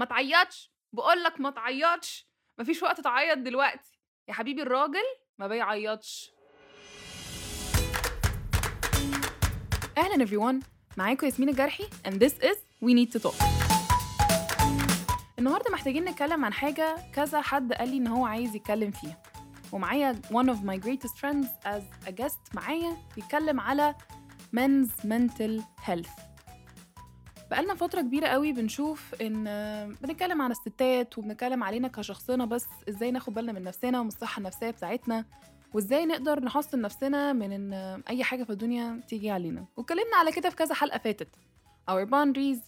ما تعيطش بقول لك ما تعيطش مفيش وقت تعيط دلوقتي. يا حبيبي الراجل ما بيعيطش. أهلا everyone معاكم ياسمين الجرحي and this is we need to talk. النهارده محتاجين نتكلم عن حاجة كذا حد قال لي إن هو عايز يتكلم فيها. ومعايا one of my greatest friends as a guest معايا بيتكلم على men's mental health. بقالنا فترة كبيرة قوي بنشوف إن بنتكلم عن الستات وبنتكلم علينا كشخصنا بس إزاي ناخد بالنا من نفسنا ومن الصحة النفسية بتاعتنا وإزاي نقدر نحصن نفسنا من إن أي حاجة في الدنيا تيجي علينا. واتكلمنا على كده في كذا حلقة فاتت. Our boundaries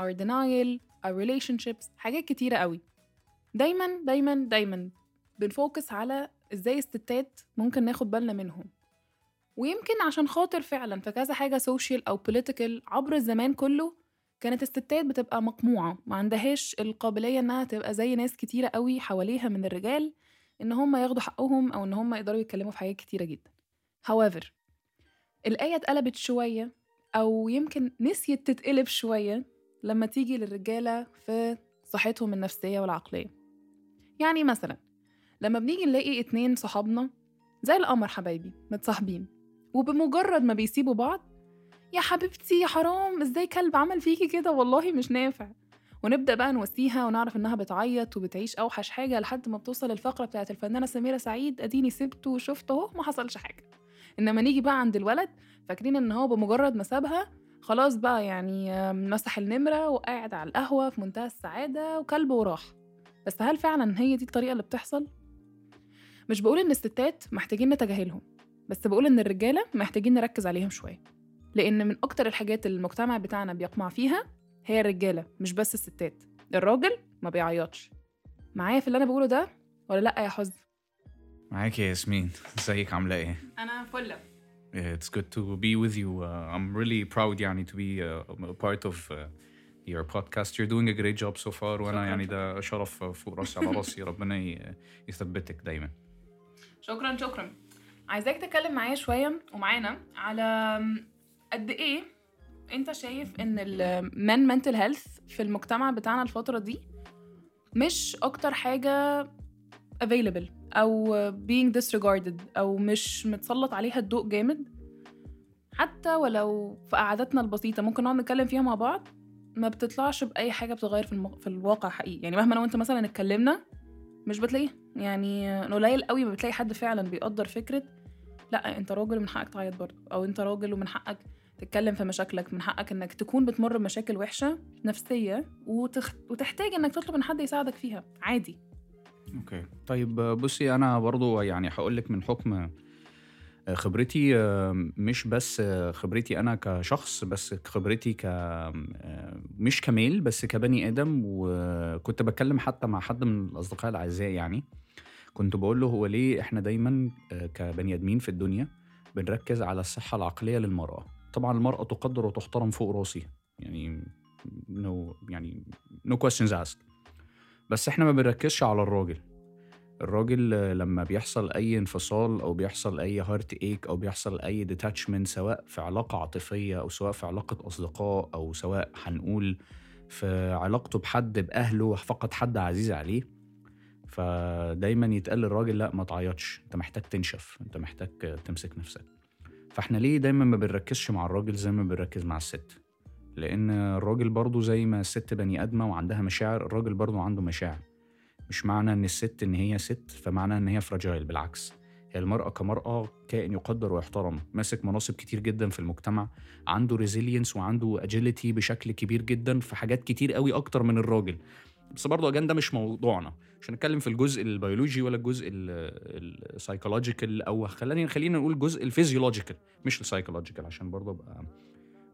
our denial our relationships حاجات كتيرة قوي. دايما دايما دايما بنفوكس على إزاي الستات ممكن ناخد بالنا منهم. ويمكن عشان خاطر فعلا في كذا حاجة social أو political عبر الزمان كله كانت الستات بتبقى مقموعة ما عندهاش القابلية إنها تبقى زي ناس كتيرة قوي حواليها من الرجال إن هم ياخدوا حقهم أو إن هم يقدروا يتكلموا في حاجات كتيرة جدا. However الآية اتقلبت شوية أو يمكن نسيت تتقلب شوية لما تيجي للرجالة في صحتهم النفسية والعقلية. يعني مثلا لما بنيجي نلاقي اتنين صحابنا زي القمر حبايبي متصاحبين وبمجرد ما بيسيبوا بعض يا حبيبتي يا حرام إزاي كلب عمل فيكي كده؟ والله مش نافع. ونبدأ بقى نواسيها ونعرف إنها بتعيط وبتعيش أوحش حاجة لحد ما بتوصل الفقرة بتاعت الفنانة سميرة سعيد أديني سبته وشفته أهو ما حصلش حاجة. إنما نيجي بقى عند الولد فاكرين إن هو بمجرد ما سابها خلاص بقى يعني مسح النمرة وقاعد على القهوة في منتهى السعادة وكلب وراح. بس هل فعلا هي دي الطريقة اللي بتحصل؟ مش بقول إن الستات محتاجين نتجاهلهم بس بقول إن الرجالة محتاجين نركز عليهم شوية. لأن من أكتر الحاجات اللي المجتمع بتاعنا بيقمع فيها هي الرجالة مش بس الستات. الراجل ما بيعيطش. معايا في اللي أنا بقوله ده ولا لأ يا حزن؟ معاك يا ياسمين. إزيك؟ عاملة إيه؟ أنا فله It's good to be with you. Uh, I'm really proud يعني to be uh, a part of uh, your podcast. You're doing a great job so far وأنا شكراً. يعني ده شرف فوق راسي على راسي. ربنا يثبتك دايما. شكرا شكرا. عايزاك تتكلم معايا شوية ومعانا على قد إيه أنت شايف إن المن منتل هيلث في المجتمع بتاعنا الفترة دي مش أكتر حاجة available أو being disregarded أو مش متسلط عليها الضوء جامد؟ حتى ولو في قعداتنا البسيطة ممكن نقعد نتكلم فيها مع بعض ما بتطلعش بأي حاجة بتغير في, المو... في الواقع حقيقي. يعني مهما أنا وأنت مثلا اتكلمنا مش بتلاقيه يعني قليل قوي ما بتلاقي حد فعلا بيقدر فكرة لا انت راجل ومن حقك تعيط برضه أو انت راجل ومن حقك تتكلم في مشاكلك من حقك انك تكون بتمر بمشاكل وحشة نفسية وتخ... وتحتاج انك تطلب من حد يساعدك فيها عادي. أوكي. طيب بصي أنا برضو يعني هقول لك من حكم uh, خبرتي uh, مش بس خبرتي أنا كشخص بس خبرتي ك uh, مش كميل بس كبني آدم وكنت بتكلم حتى مع حد من الأصدقاء الأعزاء يعني. كنت بقول له هو ليه إحنا دايما uh, كبني آدمين في الدنيا بنركز على الصحة العقلية للمرأة. طبعا المرأة تقدر وتحترم فوق راسي يعني نو يعني نو questions asked. بس إحنا ما بنركزش على الراجل. الراجل لما بيحصل أي انفصال أو بيحصل أي heartache أو بيحصل أي detachment سواء في علاقة عاطفية أو سواء في علاقة أصدقاء أو سواء هنقول في علاقته بحد بأهله فقد حد عزيز عليه فدايما يتقال للراجل لا ما تعيطش أنت محتاج تنشف أنت محتاج تمسك نفسك. فإحنا ليه دايما ما بنركزش مع الراجل زي ما بنركز مع الست؟ لأن الراجل برضه زي ما الست بني آدمة وعندها مشاعر الراجل برضه عنده مشاعر. مش معنى إن الست إن هي ست فمعنى إن هي fragile بالعكس. هي المرأة كمرأة كائن يقدر ويحترم ماسك مناصب كتير جدا في المجتمع عنده resilience وعنده agility بشكل كبير جدا في حاجات كتير قوي أكتر من الراجل. بس برضه again ده مش موضوعنا. مش هنتكلم في الجزء البيولوجي ولا الجزء ال psychological أو خلينا خلينا نقول الجزء ال physiological مش ال psychological عشان برضه أبقى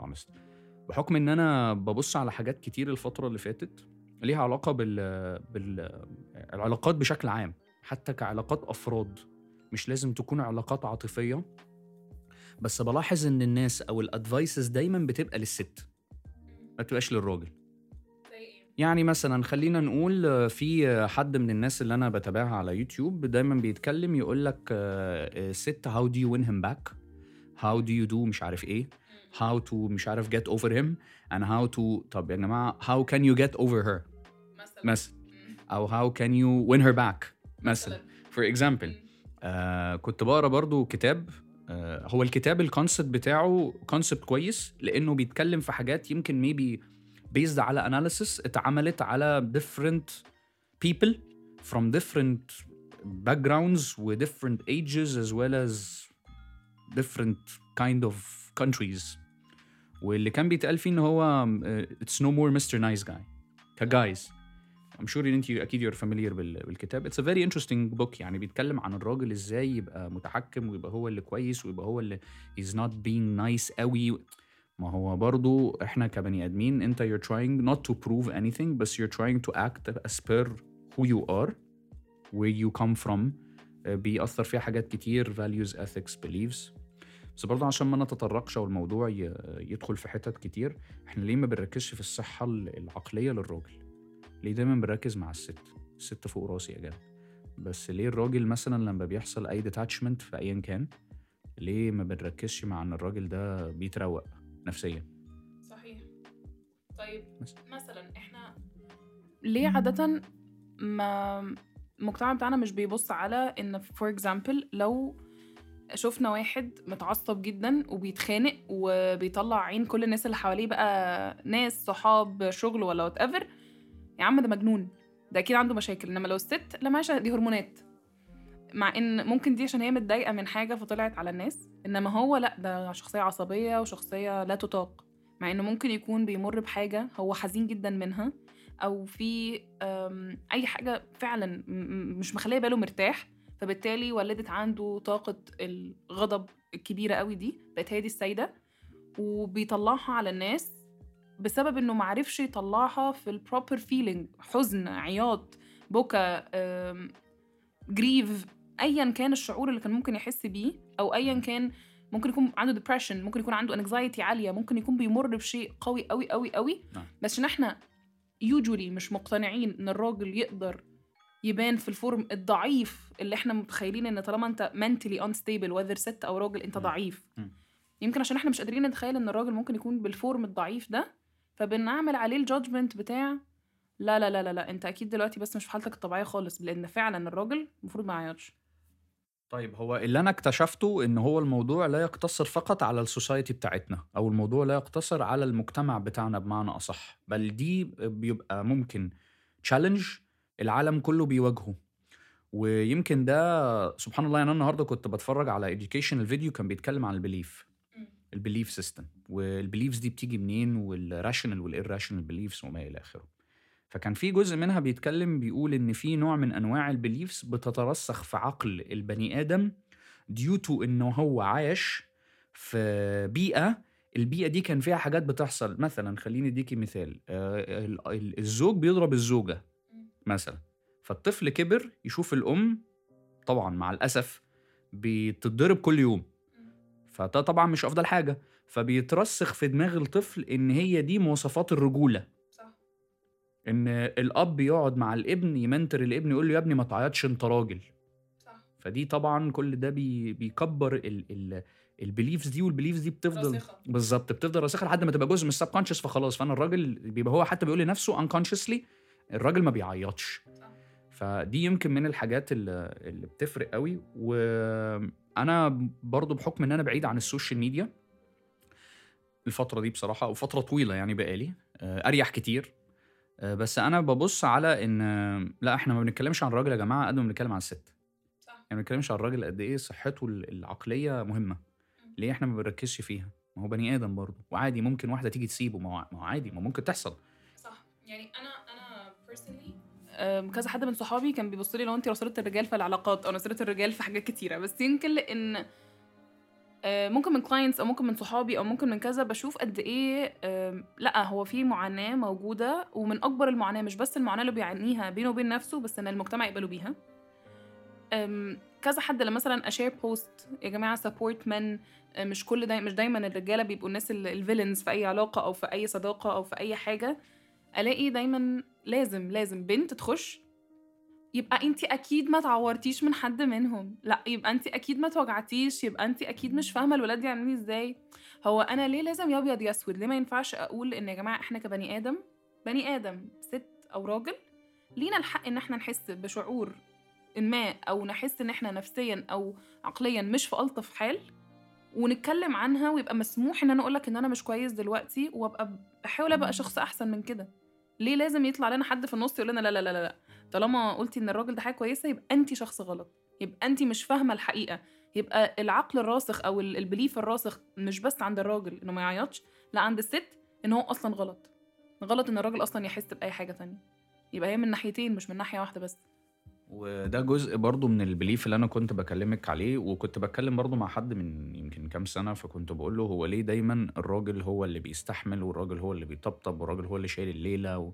honest. بحكم إن أنا ببص على حاجات كتير الفترة اللي فاتت ليها علاقة بال بالعلاقات بشكل عام حتى كعلاقات أفراد. مش لازم تكون علاقات عاطفية. بس بلاحظ إن الناس أو ال advices دايما بتبقى للست. ما بتبقاش للراجل. يعني مثلا خلينا نقول في حد من الناس اللي أنا بتابعها على يوتيوب دايما بيتكلم يقول لك ست how do you win him back how do you do مش عارف إيه؟ How to مش عارف get over him and how to طب يا جماعة how can you get over her مثلا. أو how can you win her back مثلا. for example آه كنت بقرأ برضو كتاب آه هو الكتاب ال concept بتاعه concept كويس لأنه بيتكلم في حاجات يمكن maybe based على analysis اتعملت على different people from different backgrounds و different ages as well as different kind of countries واللي كان بيتقال فيه ان هو uh, it's no more Mr. Nice Guy كجايز I'm sure ان انت اكيد you're familiar بال- بالكتاب it's a very interesting book يعني بيتكلم عن الراجل ازاي يبقى متحكم ويبقى هو اللي كويس ويبقى هو اللي he's not being nice قوي ما هو برضو إحنا كبني آدمين أنت you're trying not to prove anything بس you're trying to act as per who you are where you come from. آه، بيأثر فيها حاجات كتير values ethics beliefs. بس برضه عشان ما نتطرقش والموضوع ي- يدخل في حتت كتير إحنا ليه ما بنركزش في الصحة ال- العقلية للراجل؟ ليه دايما بنركز مع الست؟ الست فوق راسي يا جدع. بس ليه الراجل مثلا لما بيحصل أي ديتاتشمنت في ايا كان ليه ما بنركزش مع إن الراجل ده بيتروق؟ نفسيا صحيح. طيب. مثلا إحنا ليه عادة ما المجتمع بتاعنا مش بيبص على إن for example لو شفنا واحد متعصب جدا وبيتخانق وبيطلع عين كل الناس اللي حواليه بقى ناس صحاب شغل ولا whatever يا عم ده مجنون. ده أكيد عنده مشاكل. إنما لو الست لا معلش دي هرمونات. مع إن ممكن دي عشان هي متضايقة من حاجة فطلعت على الناس إنما هو لأ ده شخصية عصبية وشخصية لا تطاق. مع إنه ممكن يكون بيمر بحاجة هو حزين جدا منها أو في أي حاجة فعلا مش مخلية باله مرتاح فبالتالي ولدت عنده طاقة الغضب الكبيرة قوي دي بقت هي دي السايدة وبيطلعها على الناس بسبب إنه معرفش يطلعها في ال proper feeling حزن عياط بكا grief ايا كان الشعور اللي كان ممكن يحس بيه أو ايا كان ممكن يكون عنده depression ممكن يكون عنده anxiety عالية ممكن يكون بيمر بشيء قوي قوي قوي قوي نعم. بس عشان إحنا usually مش مقتنعين إن الراجل يقدر يبان في ال form الضعيف اللي إحنا متخيلين إن طالما أنت mentally unstable whether ست أو راجل أنت مم. ضعيف. يمكن عشان إحنا مش قادرين نتخيل إن الراجل ممكن يكون بال form الضعيف ده فبنعمل عليه ال judgment بتاع لا لا لا لا لا أنت أكيد دلوقتي بس مش في حالتك الطبيعية خالص لأن فعلا الراجل المفروض ما يعيطش طيب هو اللي أنا اكتشفته إن هو الموضوع لا يقتصر فقط على ال society بتاعتنا أو الموضوع لا يقتصر على المجتمع بتاعنا بمعنى أصح بل دي بيبقى ممكن challenge العالم كله بيواجهه. ويمكن ده سبحان الله يعني أنا النهارده كنت بتفرج على educational فيديو كان بيتكلم عن ال belief ال belief system وال beliefs دي بتيجي منين؟ وال rational وال irrational beliefs وما إلى آخره. فكان في جزء منها بيتكلم بيقول إن في نوع من أنواع ال beliefs بتترسخ في عقل البني آدم due to إنه هو عايش في بيئة البيئة دي كان فيها حاجات بتحصل. مثلا خليني أديكي مثال آه، ال- ال- الزوج بيضرب الزوجة مثلا فالطفل كبر يشوف الأم طبعا مع الأسف بتتضرب كل يوم. فده طبعا مش أفضل حاجة. فبيترسخ في دماغ الطفل إن هي دي مواصفات الرجولة. إن الأب يقعد مع الابن ي mentor الابن يقول له يا ابني ما تعيطش أنت راجل. صح. فدي طبعا كل ده بي بيكبر ال ال ال beliefs دي وال beliefs دي بتفضل. بالظبط بتفضل راسخة لحد ما تبقى جزء من ال subconscious فخلاص. فأنا الراجل بيبقى هو حتى بيقول لنفسه unconsciously الراجل ما بيعيطش. فدي يمكن من الحاجات اللي, اللي بتفرق قوي. وأنا برضو بحكم إن أنا بعيد عن ال social media الفترة دي بصراحة وفترة طويلة يعني بقالي آه، أريح كتير. بس أنا ببص على إن آه، لا إحنا ما بنتكلمش عن الراجل يا جماعة قد ما بنتكلم عن الست. صح. يعني ما بنتكلمش عن الراجل قد إيه صحته ال- العقلية مهمة. ليه إحنا ما بنركزش فيها؟ ما هو بني آدم برضه. وعادي ممكن واحدة تيجي تسيبه. ما هو ما هو عادي ما ممكن تحصل. صح. يعني أنا أنا personally كذا حد من صحابي كان بيبص لي لو انت نصرت الرجال في العلاقات أو نصرت الرجال في حاجات كتيرة. بس يمكن لأن آه، ممكن من كلاينتس أو ممكن من صحابي أو ممكن من كذا بشوف قد إيه لأ هو في معاناة موجودة ومن أكبر المعاناة مش بس المعاناة اللي بيعانيها بينه وبين نفسه بس إن المجتمع يقبله بيها. كذا حد لما مثلا ا share post يا جماعة support men مش كل داي مش دايما الرجالة بيبقوا الناس ال villains في أي علاقة أو في أي صداقة أو في أي حاجة. ألاقي دايما لازم لازم بنت تخش يبقى انت أكيد ما تعورتيش من حد منهم. لا يبقى انت أكيد ما توجعتيش يبقى انت أكيد مش فاهمة الولاد دي عاملين إزاي. هو أنا ليه لازم يا أبيض يا أسود؟ ليه ما ينفعش أقول إن يا جماعة إحنا كبني آدم بني آدم ست أو راجل لينا الحق إن إحنا نحس بشعور ما أو نحس إن إحنا نفسيا أو عقليا مش في ألطف حال ونتكلم عنها ويبقى مسموح إن أنا أقولك إن أنا مش كويس دلوقتي وأبقى بحاول أبقى شخص أحسن من كده. ليه لازم يطلع لنا حد في النص يقول لنا لا لا لا لا طالما قلتي إن الراجل ده حاجة كويسة يبقى انت شخص غلط. يبقى انت مش فاهمة الحقيقة. يبقى العقل الراسخ أو البليف الراسخ مش بس عند الراجل إنه ما يعيطش لا عند الست إن هو أصلا غلط. غلط إن الراجل أصلا يحس بأي حاجة تانية. يبقى هي من ناحيتين مش من ناحية واحدة بس. وده جزء برضو من البليف اللي أنا كنت بكلمك عليه وكنت بتكلم برضو مع حد من يمكن كام سنة فكنت بقول له هو ليه دايما الراجل هو اللي بيستحمل والراجل هو اللي بيطبطب والراجل هو اللي شايل الليلة و...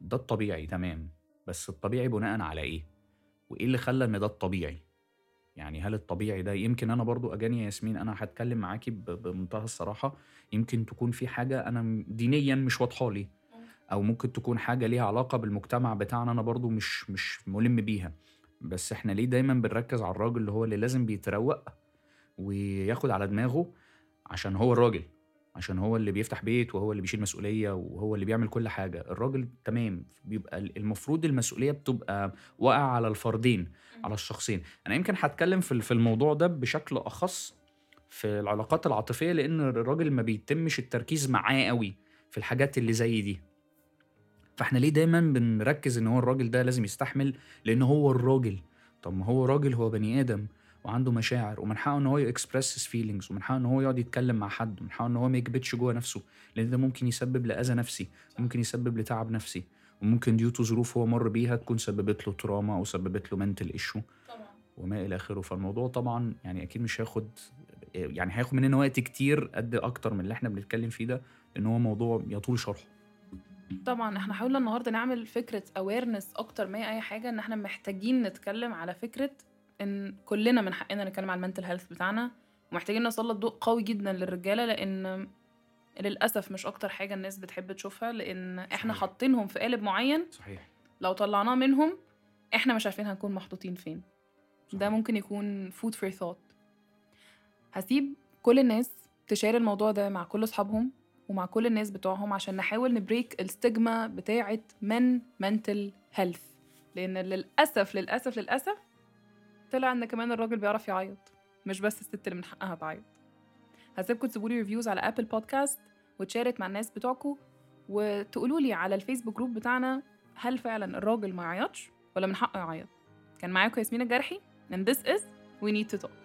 ده الطبيعي تمام. بس الطبيعي بناء على إيه؟ وإيه اللي خلى إن ده الطبيعي؟ يعني هل الطبيعي ده؟ يمكن أنا برضو أجاني يا ياسمين أنا هتكلم معاكي بمنتهى الصراحة يمكن تكون في حاجة أنا دينيا مش واضحة لي. أو ممكن تكون حاجة ليها علاقة بالمجتمع بتاعنا أنا برضو مش مش ملم بيها. بس إحنا ليه دايما بنركز على الراجل اللي هو اللي لازم بيتروق وياخد على دماغه عشان هو الراجل عشان هو اللي بيفتح بيت وهو اللي بيشيل مسؤولية وهو اللي بيعمل كل حاجة. الراجل تمام بيبقى المفروض المسؤولية بتبقى واقعة على الفردين على الشخصين. أنا يمكن هتكلم في في الموضوع ده بشكل أخص في العلاقات العاطفية لأن الراجل ما بيتمش التركيز معاه قوي في الحاجات اللي زي دي. فاحنا ليه دايما بنركز إن هو الراجل ده لازم يستحمل؟ لأن هو الراجل. طب ما هو راجل هو بني آدم وعنده مشاعر ومن حقه إن هو يكسبرس فيلينجز ومن حقه إن هو يقعد يتكلم مع حد ومن حقه إن هو ما يكبتش جوه نفسه. لأن ده ممكن يسبب لأذى نفسي ممكن يسبب لتعب نفسي وممكن due to ظروف هو مر بيها تكون سببت له trauma أو سببت له mental issue وما إلى آخره. فالموضوع طبعا يعني أكيد مش هياخد يعني هياخد مننا وقت كتير قد أكتر من اللي إحنا بنتكلم فيه ده لأن هو موضوع يطول شرحه. طبعا إحنا حاولنا النهارده نعمل فكرة awareness أكتر ما أي حاجة إن إحنا محتاجين نتكلم على فكرة إن كلنا من حقنا نتكلم على ال mental health بتاعنا ومحتاجين نسلط ضوء قوي جدا للرجالة لأن للأسف مش أكتر حاجة الناس بتحب تشوفها لأن إحنا. حاطينهم في قالب معين. صحيح. لو طلعناه منهم إحنا مش عارفين هنكون محطوطين فين. ده صحيح. ممكن يكون food for thought. هسيب كل الناس تشارك الموضوع ده مع كل أصحابهم. ومع كل الناس بتوعهم عشان نحاول نبريك الستيجما بتاعه من mental health. لأن للاسف للاسف للأسف طلع إن كمان الراجل بيعرف يعيط. مش بس الست اللي من حقها تعيط. هسيبكم تسيبوا لي reviews على Apple Podcast وتشارك مع الناس بتوعكم وتقولوا لي على ال Facebook group بتاعنا هل فعلا الراجل ما يعيطش ولا من حقه يعيط. كان معاكم ياسمين الجرحي and this is we need to talk.